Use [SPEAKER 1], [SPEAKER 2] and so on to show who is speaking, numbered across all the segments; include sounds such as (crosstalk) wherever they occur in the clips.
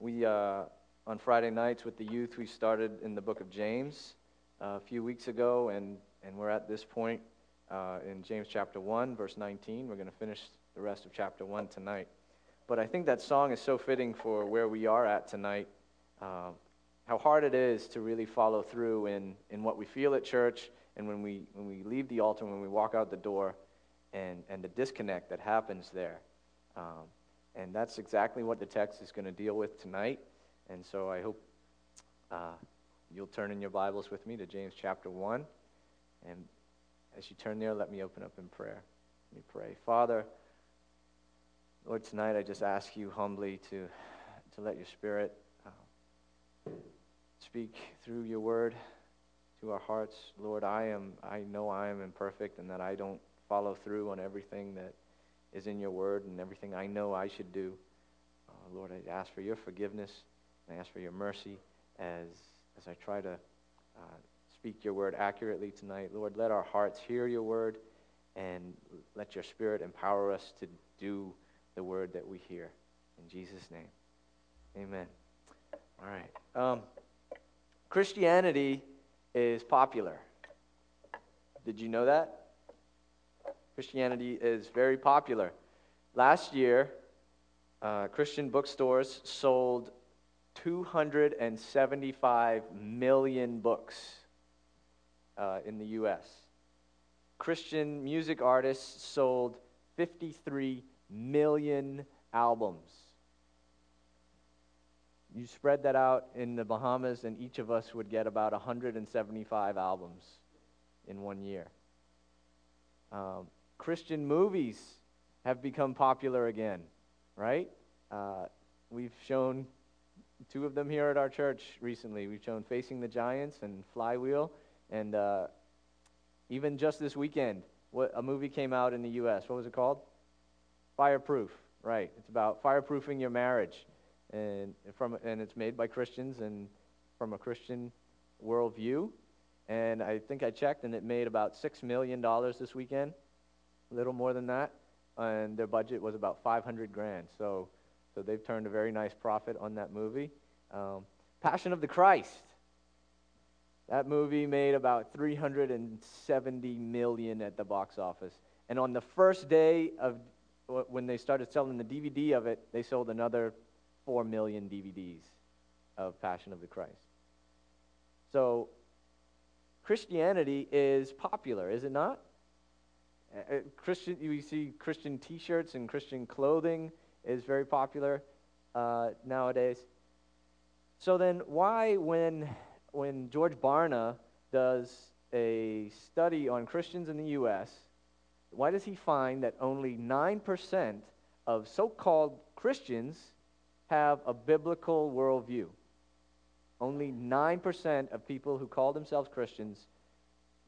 [SPEAKER 1] We, uh, on Friday nights with the youth, we started in the book of James uh, a few weeks ago, and, and we're at this point uh, in James chapter 1, verse 19. We're going to finish the rest of chapter 1 tonight. But I think that song is so fitting for where we are at tonight. Uh, how hard it is to really follow through in, in what we feel at church and when we, when we leave the altar, when we walk out the door, and, and the disconnect that happens there. Um, and that's exactly what the text is going to deal with tonight. And so I hope uh, you'll turn in your Bibles with me to James chapter 1. And as you turn there, let me open up in prayer. Let me pray. Father, Lord, tonight I just ask you humbly to, to let your Spirit uh, speak through your word to our hearts. Lord, I am I know I am imperfect and that I don't follow through on everything that is in your word and everything I know I should do. Uh, Lord, I ask for your forgiveness and I ask for your mercy as, as I try to uh, speak your word accurately tonight. Lord, let our hearts hear your word and let your spirit empower us to do the word that we hear. In Jesus' name, amen. All right. Um, Christianity is popular. Did you know that? Christianity is very popular. Last year, uh, Christian bookstores sold 275 million books uh, in the U.S. Christian music artists sold 53 million albums. You spread that out in the Bahamas, and each of us would get about 175 albums in one year. Um, Christian movies have become popular again, right? Uh, we've shown two of them here at our church recently. We've shown Facing the Giants and Flywheel, and uh, even just this weekend, what, a movie came out in the U.S. What was it called? Fireproof, right? It's about fireproofing your marriage, and from and it's made by Christians and from a Christian worldview. And I think I checked, and it made about six million dollars this weekend a little more than that, and their budget was about 500 grand. So, so they've turned a very nice profit on that movie. Um, Passion of the Christ. That movie made about 370 million at the box office. And on the first day of when they started selling the DVD of it, they sold another 4 million DVDs of Passion of the Christ. So Christianity is popular, is it not? Uh, uh, Christian, you see Christian T-shirts and Christian clothing is very popular uh, nowadays. So then, why, when when George Barna does a study on Christians in the U.S., why does he find that only nine percent of so-called Christians have a biblical worldview? Only nine percent of people who call themselves Christians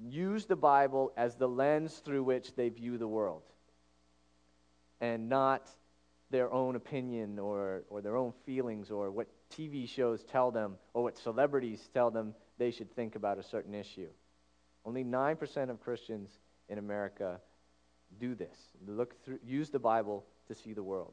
[SPEAKER 1] use the Bible as the lens through which they view the world and not their own opinion or, or their own feelings or what TV shows tell them or what celebrities tell them they should think about a certain issue. Only 9% of Christians in America do this. Look through, use the Bible to see the world.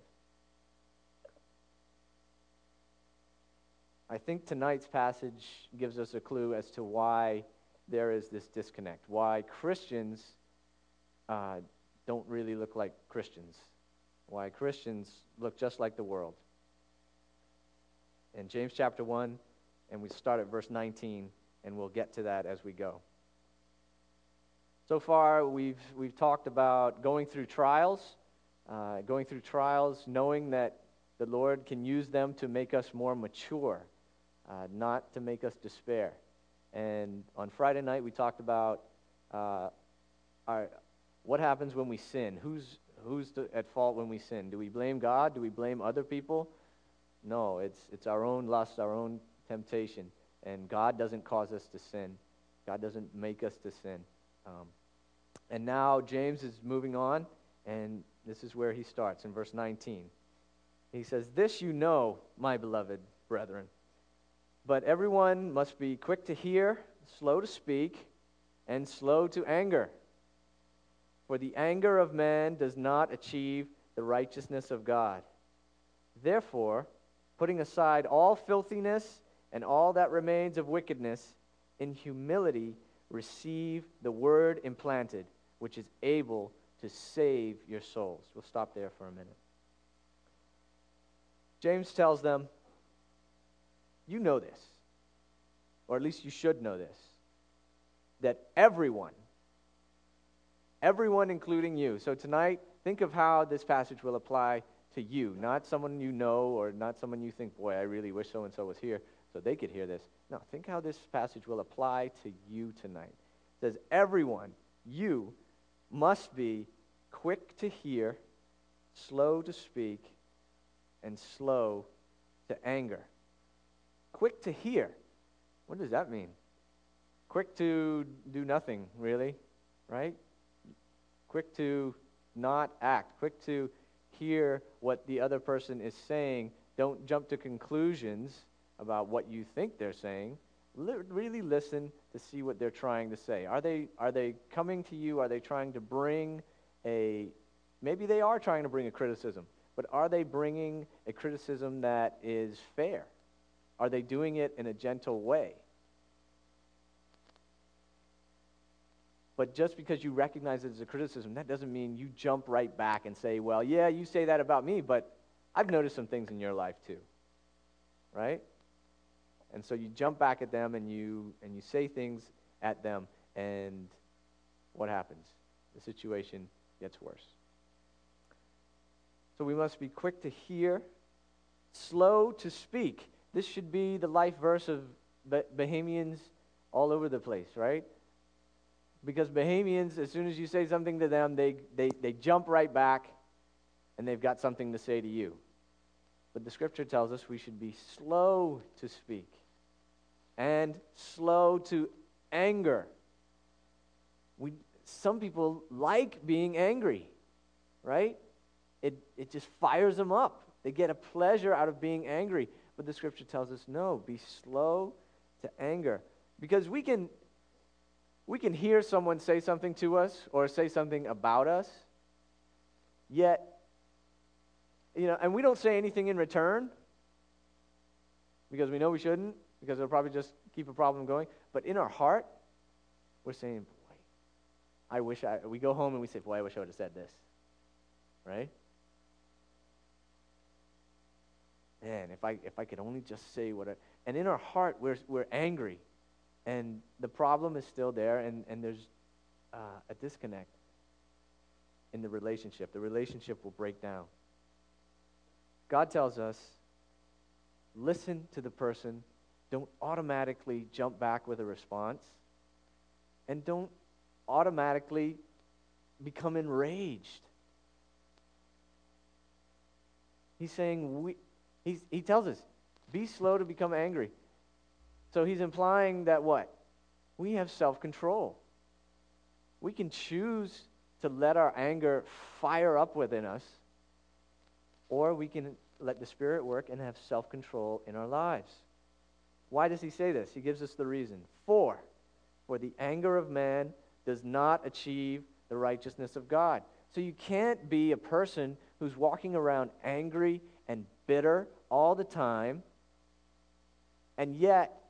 [SPEAKER 1] I think tonight's passage gives us a clue as to why there is this disconnect. Why Christians uh, don't really look like Christians. Why Christians look just like the world. In James chapter 1, and we start at verse 19, and we'll get to that as we go. So far, we've, we've talked about going through trials, uh, going through trials, knowing that the Lord can use them to make us more mature, uh, not to make us despair. And on Friday night, we talked about uh, our, what happens when we sin. Who's, who's at fault when we sin? Do we blame God? Do we blame other people? No, it's, it's our own lust, our own temptation. And God doesn't cause us to sin, God doesn't make us to sin. Um, and now James is moving on, and this is where he starts in verse 19. He says, This you know, my beloved brethren but everyone must be quick to hear, slow to speak, and slow to anger. For the anger of man does not achieve the righteousness of God. Therefore, putting aside all filthiness and all that remains of wickedness, in humility receive the word implanted, which is able to save your souls. We'll stop there for a minute. James tells them, You know this, or at least you should know this, that everyone, everyone including you, so tonight, think of how this passage will apply to you, not someone you know or not someone you think, boy, I really wish so and so was here so they could hear this. No, think how this passage will apply to you tonight. It says, Everyone, you must be quick to hear, slow to speak, and slow to anger. Quick to hear. What does that mean? Quick to do nothing, really, right? Quick to not act. Quick to hear what the other person is saying. Don't jump to conclusions about what you think they're saying. really listen to see what they're trying to say. Are they, are they coming to you? Are they trying to bring a, maybe they are trying to bring a criticism, but are they bringing a criticism that is fair? Are they doing it in a gentle way? But just because you recognize it as a criticism, that doesn't mean you jump right back and say, well, yeah, you say that about me, but I've noticed some things in your life too. Right? And so you jump back at them and you and you say things at them and what happens? The situation gets worse. So we must be quick to hear, slow to speak. This should be the life verse of Bahamians all over the place, right? Because Bahamians, as soon as you say something to them, they, they, they jump right back and they've got something to say to you. But the scripture tells us we should be slow to speak and slow to anger. We, some people like being angry, right? It, it just fires them up. They get a pleasure out of being angry. But the scripture tells us no, be slow to anger. Because we can, we can hear someone say something to us or say something about us, yet, you know, and we don't say anything in return because we know we shouldn't, because it'll probably just keep a problem going. But in our heart, we're saying, boy, I wish I, we go home and we say, boy, I wish I would have said this. Right? Man, if I, if I could only just say what I, and in our heart, we're, we're angry. And the problem is still there, and, and there's uh, a disconnect in the relationship. The relationship will break down. God tells us listen to the person don't automatically jump back with a response. And don't automatically become enraged. He's saying, we, he's, he tells us, be slow to become angry. So he's implying that what? We have self control. We can choose to let our anger fire up within us, or we can let the Spirit work and have self control in our lives. Why does he say this? He gives us the reason. For, for the anger of man does not achieve the righteousness of God. So you can't be a person who's walking around angry and bitter all the time and yet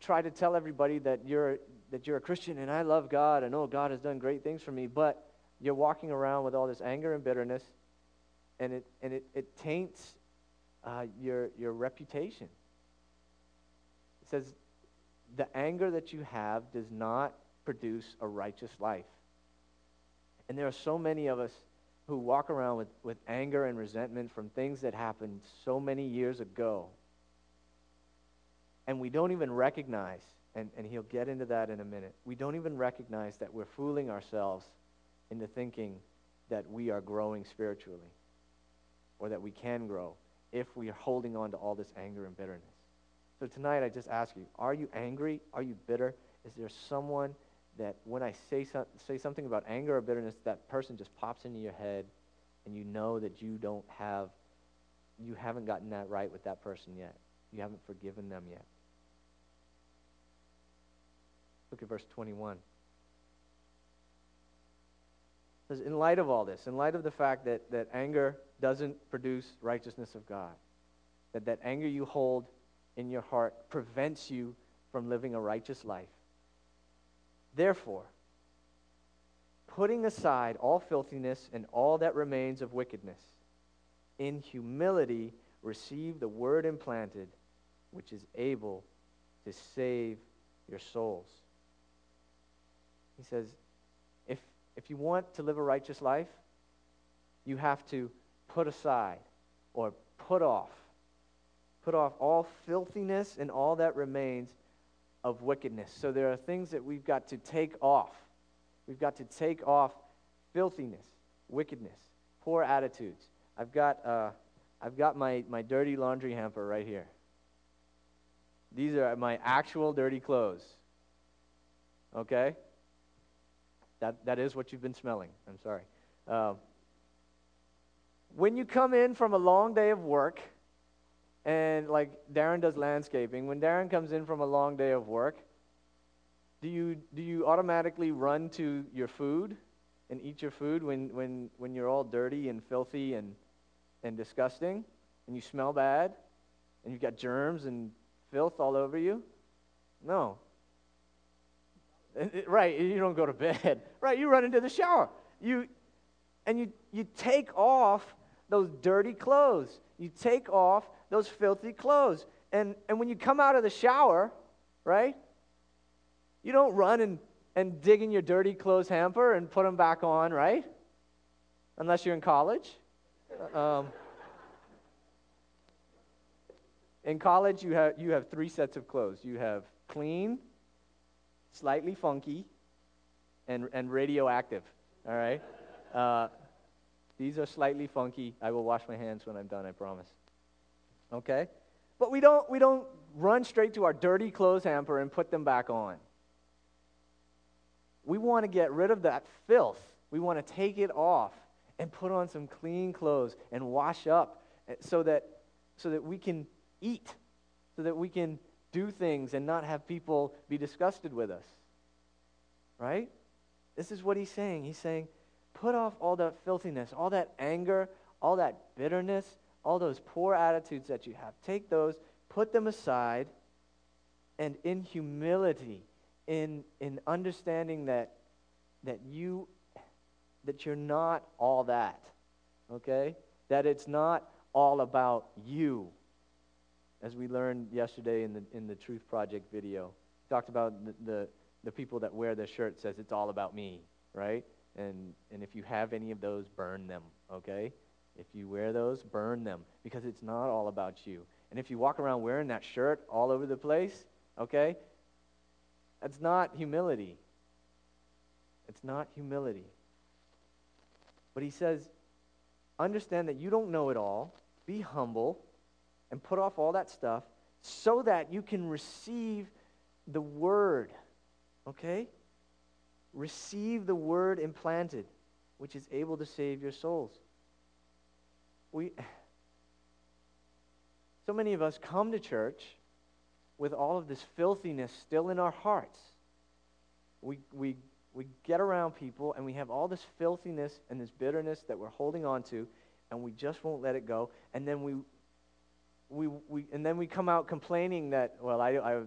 [SPEAKER 1] try to tell everybody that you're that you're a Christian and I love God and oh God has done great things for me, but you're walking around with all this anger and bitterness and it and it, it taints uh, your your reputation It says, the anger that you have does not produce a righteous life. And there are so many of us who walk around with, with anger and resentment from things that happened so many years ago. And we don't even recognize, and, and he'll get into that in a minute, we don't even recognize that we're fooling ourselves into thinking that we are growing spiritually or that we can grow if we are holding on to all this anger and bitterness. So tonight, I just ask you are you angry? Are you bitter? Is there someone that when I say, so, say something about anger or bitterness, that person just pops into your head and you know that you don't have, you haven't gotten that right with that person yet? You haven't forgiven them yet. Look at verse 21. It says, in light of all this, in light of the fact that, that anger doesn't produce righteousness of God, that that anger you hold in your heart prevents you from living a righteous life. Therefore, putting aside all filthiness and all that remains of wickedness, in humility receive the word implanted, which is able to save your souls. He says, if, if you want to live a righteous life, you have to put aside or put off, put off all filthiness and all that remains of wickedness. So there are things that we've got to take off. We've got to take off filthiness, wickedness, poor attitudes. I've got, uh, I've got my, my dirty laundry hamper right here. These are my actual dirty clothes. Okay? That, that is what you've been smelling. I'm sorry. Um, when you come in from a long day of work, and like Darren does landscaping, when Darren comes in from a long day of work, do you, do you automatically run to your food and eat your food when, when, when you're all dirty and filthy and, and disgusting and you smell bad and you've got germs and filth all over you? No. Right, you don't go to (laughs) bed. Right, you run into the shower. You, and you, you take off those dirty clothes. You take off those filthy clothes. And, and when you come out of the shower, right, you don't run and, and dig in your dirty clothes hamper and put them back on, right? Unless you're in college. Um, in college, you have, you have three sets of clothes you have clean, slightly funky, and, and radioactive, all right? Uh, these are slightly funky. I will wash my hands when I'm done, I promise. Okay? But we don't, we don't run straight to our dirty clothes hamper and put them back on. We want to get rid of that filth. We want to take it off and put on some clean clothes and wash up eh, so that, so that we can eat, so that we can do things and not have people be disgusted with us. Right? This is what he's saying. He's saying, put off all that filthiness, all that anger, all that bitterness, all those poor attitudes that you have. Take those, put them aside, and in humility, in, in understanding that, that you that you're not all that. Okay? That it's not all about you as we learned yesterday in the, in the Truth Project video. Talked about the, the, the people that wear the shirt says it's all about me, right? And, and if you have any of those, burn them, okay? If you wear those, burn them because it's not all about you. And if you walk around wearing that shirt all over the place, okay, that's not humility. It's not humility. But he says, understand that you don't know it all. Be humble and put off all that stuff so that you can receive the word. Okay? Receive the word implanted, which is able to save your souls. We (sighs) so many of us come to church with all of this filthiness still in our hearts. We, we, we get around people and we have all this filthiness and this bitterness that we're holding on to, and we just won't let it go. And then we, we, we, and then we come out complaining that, well, I, I,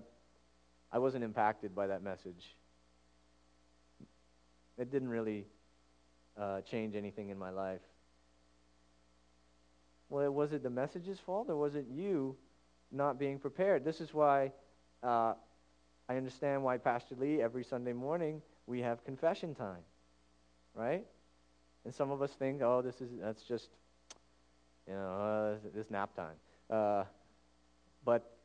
[SPEAKER 1] I wasn't impacted by that message. It didn't really uh, change anything in my life. Well, was it the message's fault or was it you not being prepared? This is why uh, I understand why Pastor Lee, every Sunday morning, we have confession time, right? And some of us think, oh, this is, that's just, you know, uh, this nap time. Uh, but,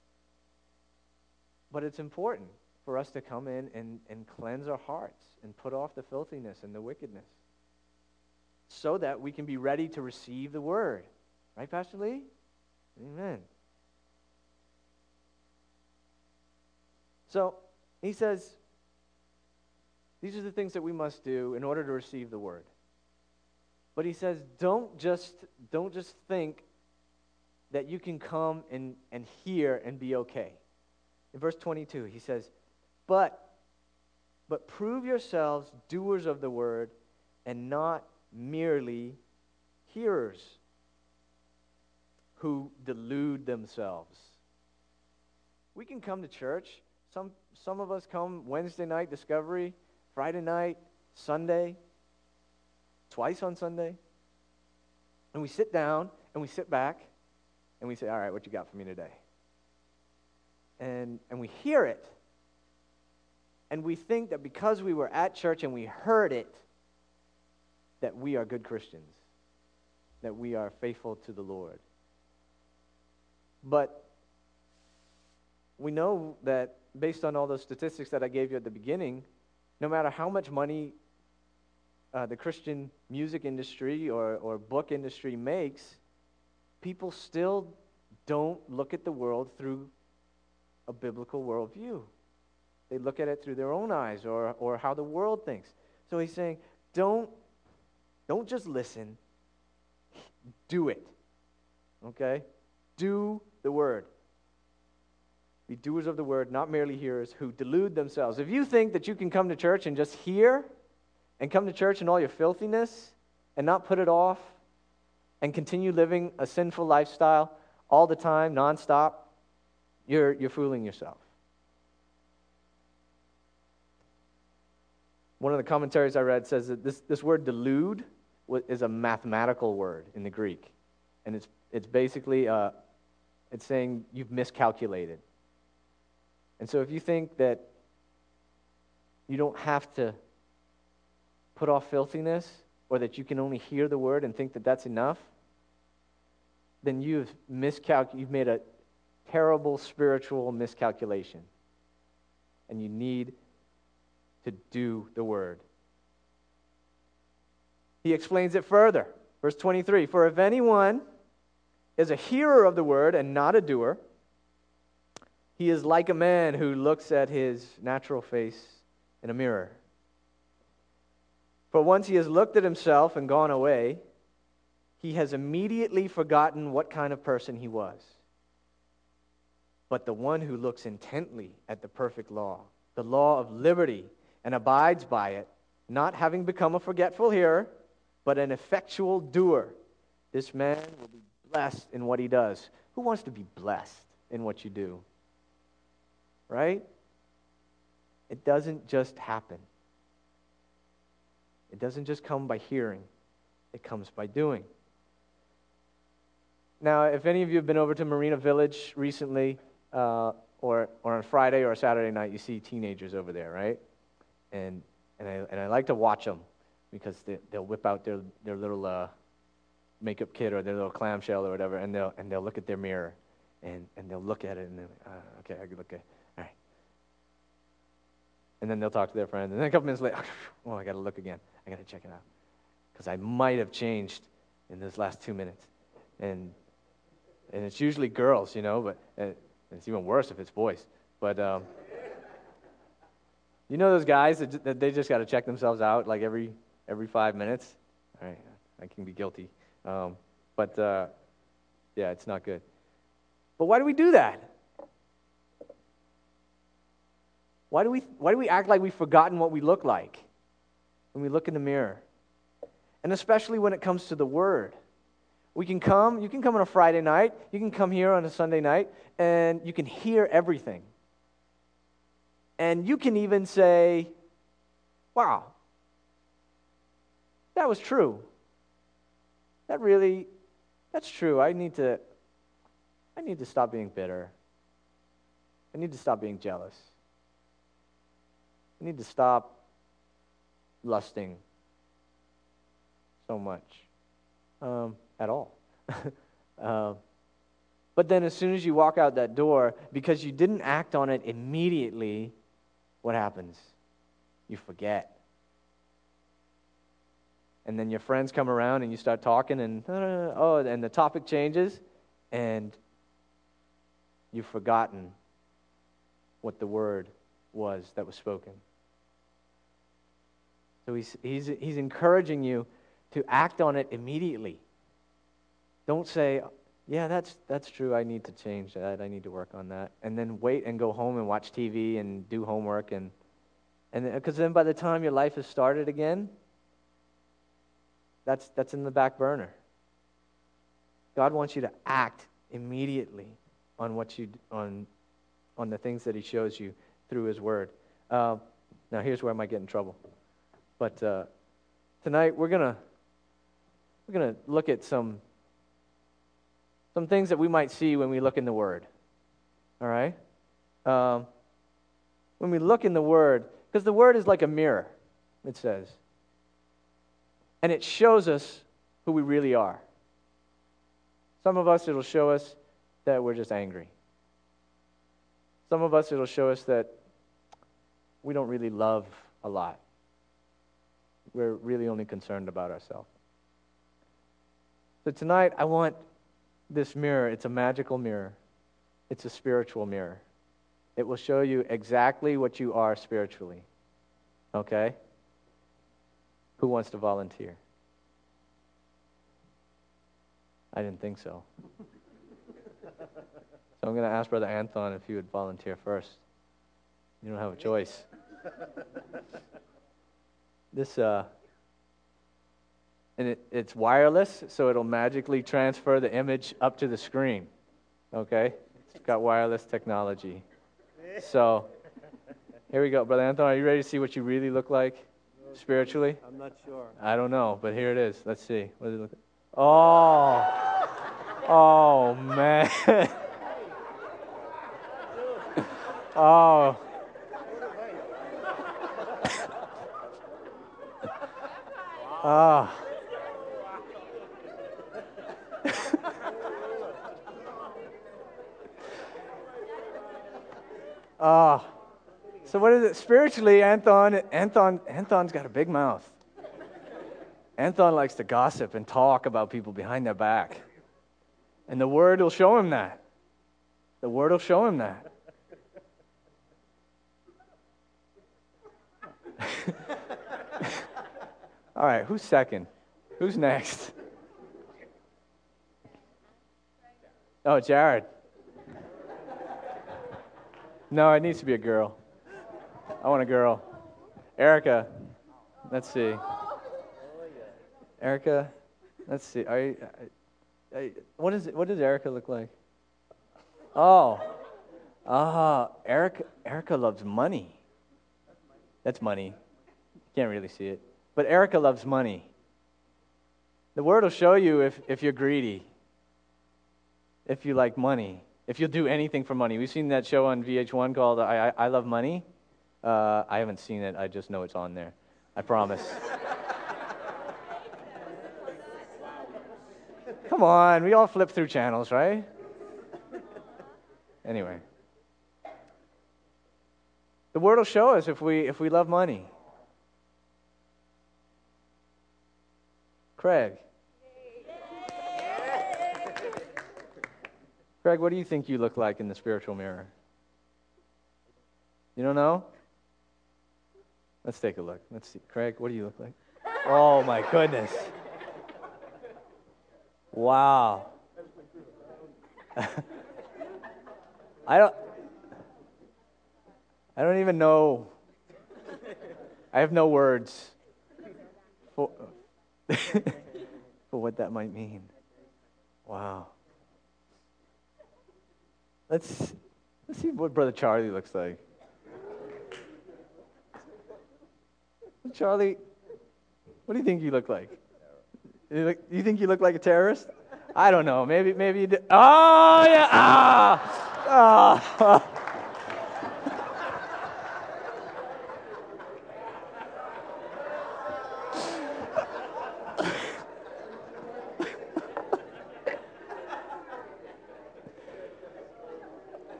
[SPEAKER 1] but it's important for us to come in and, and cleanse our hearts and put off the filthiness and the wickedness so that we can be ready to receive the word. Right, Pastor Lee? Amen. So he says, these are the things that we must do in order to receive the word. But he says, don't just, don't just think that you can come and, and hear and be okay. In verse 22, he says, But but prove yourselves doers of the word and not merely hearers. who delude themselves. We can come to church. Some, some of us come Wednesday night, Discovery, Friday night, Sunday, twice on Sunday. And we sit down and we sit back and we say, All right, what you got for me today? And, and we hear it. And we think that because we were at church and we heard it, that we are good Christians, that we are faithful to the Lord. But we know that based on all those statistics that I gave you at the beginning, no matter how much money uh, the Christian music industry or, or book industry makes, people still don't look at the world through a biblical worldview. They look at it through their own eyes or, or how the world thinks. So he's saying, don't, don't just listen, do it. Okay? Do the word. Be doers of the word, not merely hearers who delude themselves. If you think that you can come to church and just hear and come to church in all your filthiness and not put it off and continue living a sinful lifestyle all the time, nonstop, you're, you're fooling yourself. One of the commentaries I read says that this, this word delude is a mathematical word in the Greek. And it's, it's basically uh, it's saying you've miscalculated. And so if you think that you don't have to put off filthiness or that you can only hear the word and think that that's enough, then you've miscalculated, you've made a terrible spiritual miscalculation. And you need to do the word. He explains it further. Verse 23 For if anyone is a hearer of the word and not a doer, he is like a man who looks at his natural face in a mirror. For once he has looked at himself and gone away, he has immediately forgotten what kind of person he was. But the one who looks intently at the perfect law, the law of liberty, and abides by it, not having become a forgetful hearer, but an effectual doer, this man will be blessed in what he does. Who wants to be blessed in what you do? right? It doesn't just happen. It doesn't just come by hearing, it comes by doing. Now, if any of you have been over to Marina Village recently, uh, or, or on Friday or Saturday night, you see teenagers over there, right? And, and, I, and I like to watch them because they, they'll whip out their, their little uh, makeup kit or their little clamshell or whatever, and they'll, and they'll look at their mirror and, and they'll look at it and they're like, uh, okay, I look at and then they'll talk to their friends. And then a couple minutes later, (laughs) oh, I got to look again. I got to check it out. Because I might have changed in those last two minutes. And, and it's usually girls, you know, but it's even worse if it's boys. But um, you know those guys that, they just got to check themselves out like every, every five minutes? All right, I can be guilty. Um, but uh, yeah, it's not good. But why do we do that? Why do we, why do we act like we've forgotten what we look like when we look in the mirror? And especially when it comes to the Word. We can come, you can come on a Friday night, you can come here on a Sunday night, and you can hear everything. And you can even say, wow, that was true. That really, that's true. I need to, I need to stop being bitter. I need to stop being jealous. I need to stop lusting so much um, at all. uh, (laughs) but then, as soon as you walk out that door, because you didn't act on it immediately, what happens? You forget. And then your friends come around and you start talking, and (laughs) oh, and the topic changes, and you've forgotten what the word was that was spoken. So he's, he's, he's encouraging you to act on it immediately. Don't say, yeah, that's, that's true. I need to change that. I need to work on that. And then wait and go home and watch TV and do homework. And because then by the time your life is started again, that's, that's in the back burner. God wants you to act immediately on what you on on the things that He shows you through His Word. Uh, now, here's where I might get in trouble. But uh, tonight we're gonna we're gonna look at some some things that we might see when we look in the Word. All right. Um, when we look in the Word, because the Word is like a mirror, it says, and it shows us who we really are. Some of us, it'll show us that we're just angry. Some of us, it'll show us that we don't really love a lot. We're really only concerned about ourselves. So tonight, I want this mirror. It's a magical mirror, it's a spiritual mirror. It will show you exactly what you are spiritually. Okay? Who wants to volunteer? I didn't think so. So I'm going to ask Brother Anton if he would volunteer first. You don't have a choice. (laughs) this, uh, and it, it's wireless, so it'll magically transfer the image up to the screen. Okay? It's got wireless technology. So, here we go. Brother Anton, are you ready to see what you really look like spiritually?
[SPEAKER 2] I'm not sure.
[SPEAKER 1] I don't know, but here it is. Let's see. What does it look like? Oh. Oh, man. (laughs) oh. Ah. Ah. So what is it spiritually? Anton, Anton, Anton's got a big mouth. Anton likes to gossip and talk about people behind their back. And the word will show him that. The word will show him that. (laughs) All right, who's second? Who's next? Oh, Jared. No, it needs to be a girl. I want a girl. Erica. Let's see. Erica. Let's see. Are you, what, is what does Erica look like? Oh. Ah, Erica, Erica loves money. That's money. You can't really see it. But Erica loves money. The word will show you if, if you're greedy, if you like money, if you'll do anything for money. We've seen that show on VH1 called I, I, I Love Money. Uh, I haven't seen it, I just know it's on there. I promise. Come on, we all flip through channels, right? Anyway. The word will show us if we if we love money. Craig. Craig, what do you think you look like in the spiritual mirror? You don't know? Let's take a look. Let's see. Craig, what do you look like? Oh my goodness. Wow. (laughs) I don't I don't even know. I have no words for, (laughs) for what that might mean. Wow. Let's let's see what brother Charlie looks like. Charlie, what do you think you look like? You, look, you think you look like a terrorist? I don't know. Maybe, maybe you did. Oh, yeah. Ah. Oh. (laughs)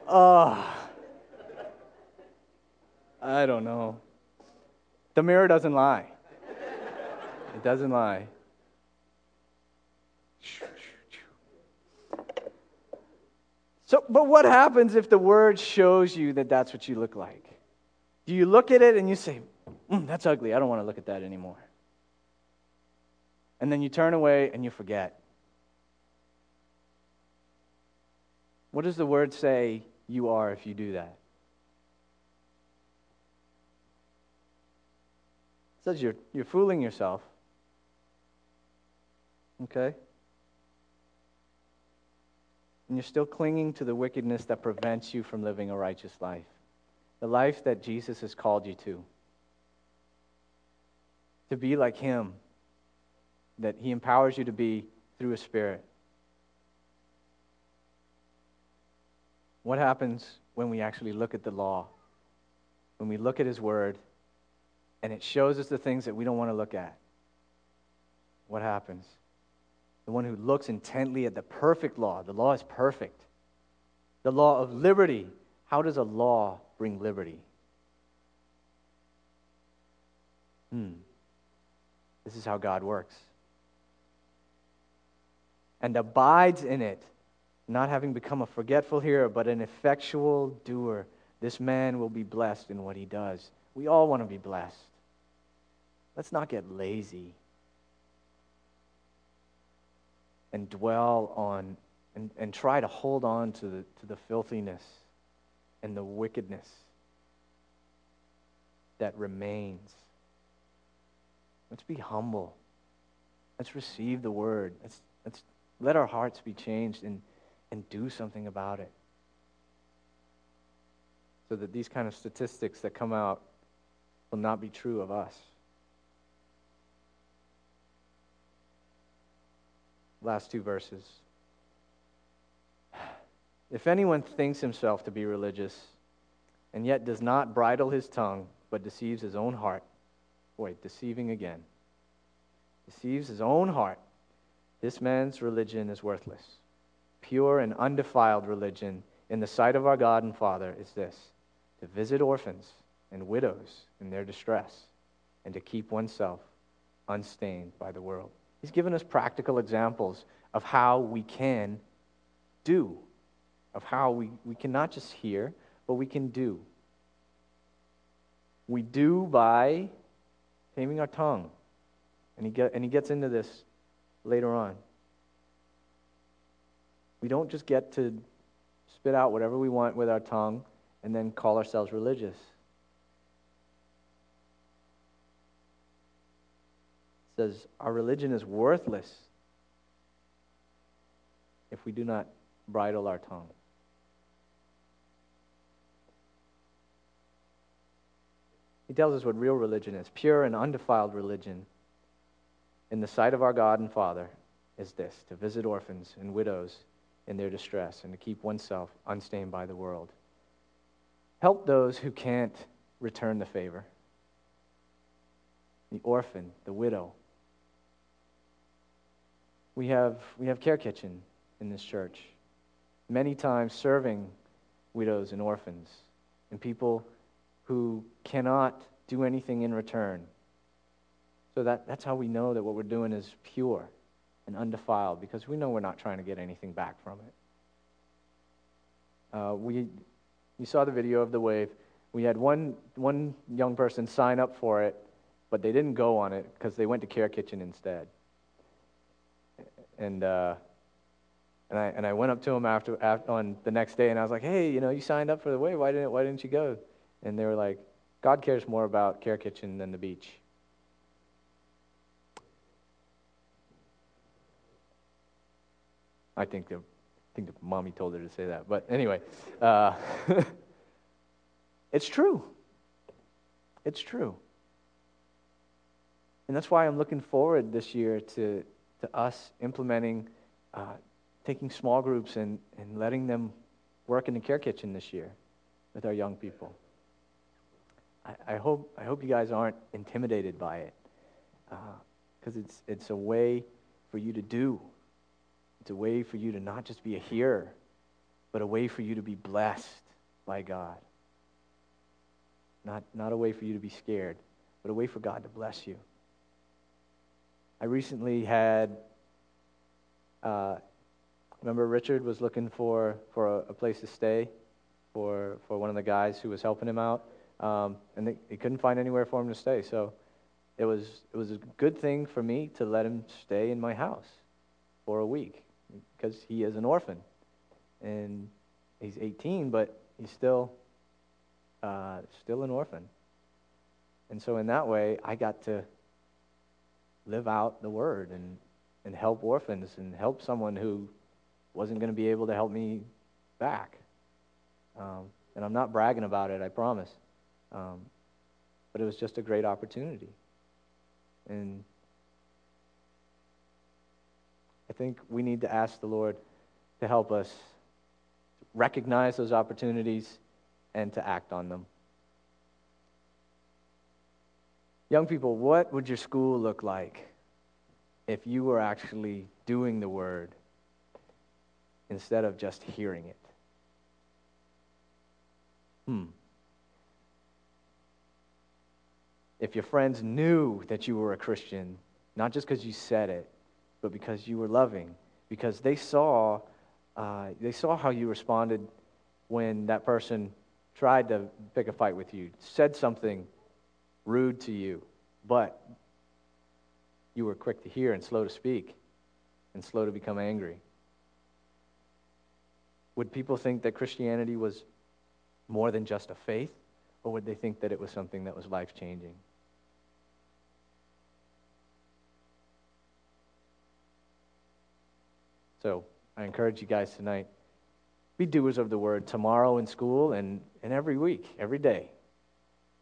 [SPEAKER 1] Oh. I don't know. The mirror doesn't lie. It doesn't lie. So, but what happens if the word shows you that that's what you look like? Do you look at it and you say, mm, that's ugly, I don't want to look at that anymore? And then you turn away and you forget. What does the word say you are if you do that? Says you're, you're fooling yourself. Okay? and you're still clinging to the wickedness that prevents you from living a righteous life, the life that Jesus has called you to, to be like Him, that He empowers you to be through His Spirit. What happens when we actually look at the law? When we look at His Word and it shows us the things that we don't want to look at? What happens? The one who looks intently at the perfect law, the law is perfect. The law of liberty. How does a law bring liberty? Hmm. This is how God works. And abides in it not having become a forgetful hearer, but an effectual doer, this man will be blessed in what he does. We all want to be blessed. Let's not get lazy and dwell on and, and try to hold on to the, to the filthiness and the wickedness that remains. Let's be humble. Let's receive the word. Let's, let's let our hearts be changed and and do something about it. So that these kind of statistics that come out will not be true of us. Last two verses. If anyone thinks himself to be religious and yet does not bridle his tongue, but deceives his own heart, wait, deceiving again, deceives his own heart, this man's religion is worthless pure and undefiled religion in the sight of our God and Father is this to visit orphans and widows in their distress and to keep oneself unstained by the world. He's given us practical examples of how we can do, of how we, we can not just hear, but we can do. We do by taming our tongue. And he, get, and he gets into this later on. We don't just get to spit out whatever we want with our tongue and then call ourselves religious. Says our religion is worthless if we do not bridle our tongue. He tells us what real religion is pure and undefiled religion in the sight of our God and Father is this to visit orphans and widows in their distress and to keep oneself unstained by the world. Help those who can't return the favor the orphan, the widow. We have, we have Care Kitchen in this church, many times serving widows and orphans and people who cannot do anything in return. So that, that's how we know that what we're doing is pure and undefiled because we know we're not trying to get anything back from it. Uh, we, you saw the video of the wave. We had one, one young person sign up for it, but they didn't go on it because they went to Care Kitchen instead. And, uh, and, I, and I went up to him after, after, on the next day and I was like, hey, you know, you signed up for the wave. Why didn't, why didn't you go? And they were like, God cares more about Care Kitchen than the beach. I think the, I think the mommy told her to say that. But anyway, uh, (laughs) it's true. It's true. And that's why I'm looking forward this year to, to us implementing, uh, taking small groups and, and letting them work in the care kitchen this year with our young people. I, I hope, I hope you guys aren't intimidated by it because uh, it's, it's a way for you to do it's a way for you to not just be a hearer, but a way for you to be blessed by God. Not, not a way for you to be scared, but a way for God to bless you. I recently had, uh, remember Richard was looking for, for a, a, place to stay for, for one of the guys who was helping him out, um, and they, couldn't find anywhere for him to stay. So it was, it was a good thing for me to let him stay in my house for a week because he is an orphan. And he's 18, but he's still, uh, still an orphan. And so, in that way, I got to live out the word and, and help orphans and help someone who wasn't going to be able to help me back. Um, and I'm not bragging about it, I promise. Um, but it was just a great opportunity. And I think we need to ask the Lord to help us recognize those opportunities and to act on them. Young people, what would your school look like if you were actually doing the word instead of just hearing it? Hmm. If your friends knew that you were a Christian, not just because you said it, but because you were loving, because they saw, uh, they saw how you responded when that person tried to pick a fight with you, said something rude to you, but you were quick to hear and slow to speak and slow to become angry. Would people think that Christianity was more than just a faith, or would they think that it was something that was life changing? So I encourage you guys tonight be doers of the word tomorrow in school and, and every week, every day.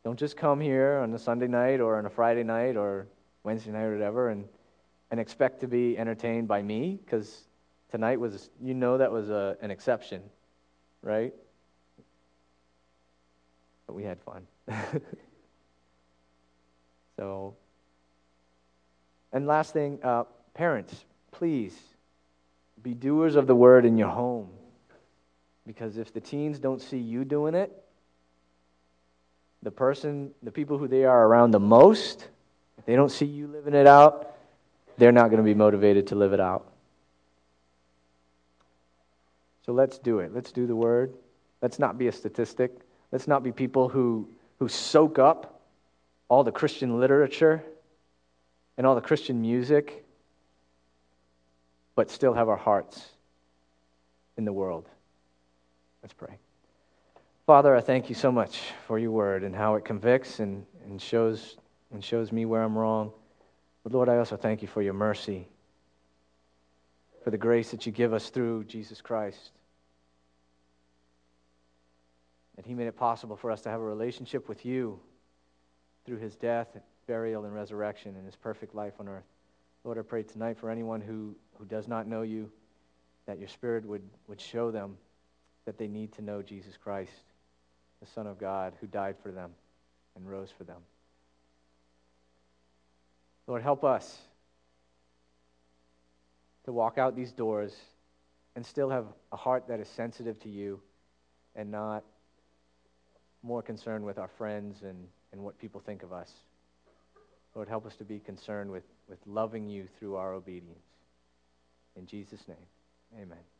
[SPEAKER 1] Don't just come here on a Sunday night or on a Friday night or Wednesday night or whatever and, and expect to be entertained by me because tonight was, you know, that was a, an exception, right? But we had fun. (laughs) so, and last thing, uh, parents, please be doers of the word in your home. Because if the teens don't see you doing it, the person, the people who they are around the most, if they don't see you living it out, they're not going to be motivated to live it out. So let's do it. Let's do the word. Let's not be a statistic. Let's not be people who, who soak up all the Christian literature and all the Christian music, but still have our hearts in the world. Let's pray. Father, I thank you so much for your word and how it convicts and, and, shows, and shows me where I'm wrong. But Lord, I also thank you for your mercy, for the grace that you give us through Jesus Christ. That he made it possible for us to have a relationship with you through his death, burial, and resurrection and his perfect life on earth. Lord, I pray tonight for anyone who, who does not know you, that your Spirit would, would show them that they need to know Jesus Christ, the Son of God, who died for them and rose for them. Lord, help us to walk out these doors and still have a heart that is sensitive to you and not more concerned with our friends and, and what people think of us. Lord, help us to be concerned with, with loving you through our obedience. In Jesus' name, amen.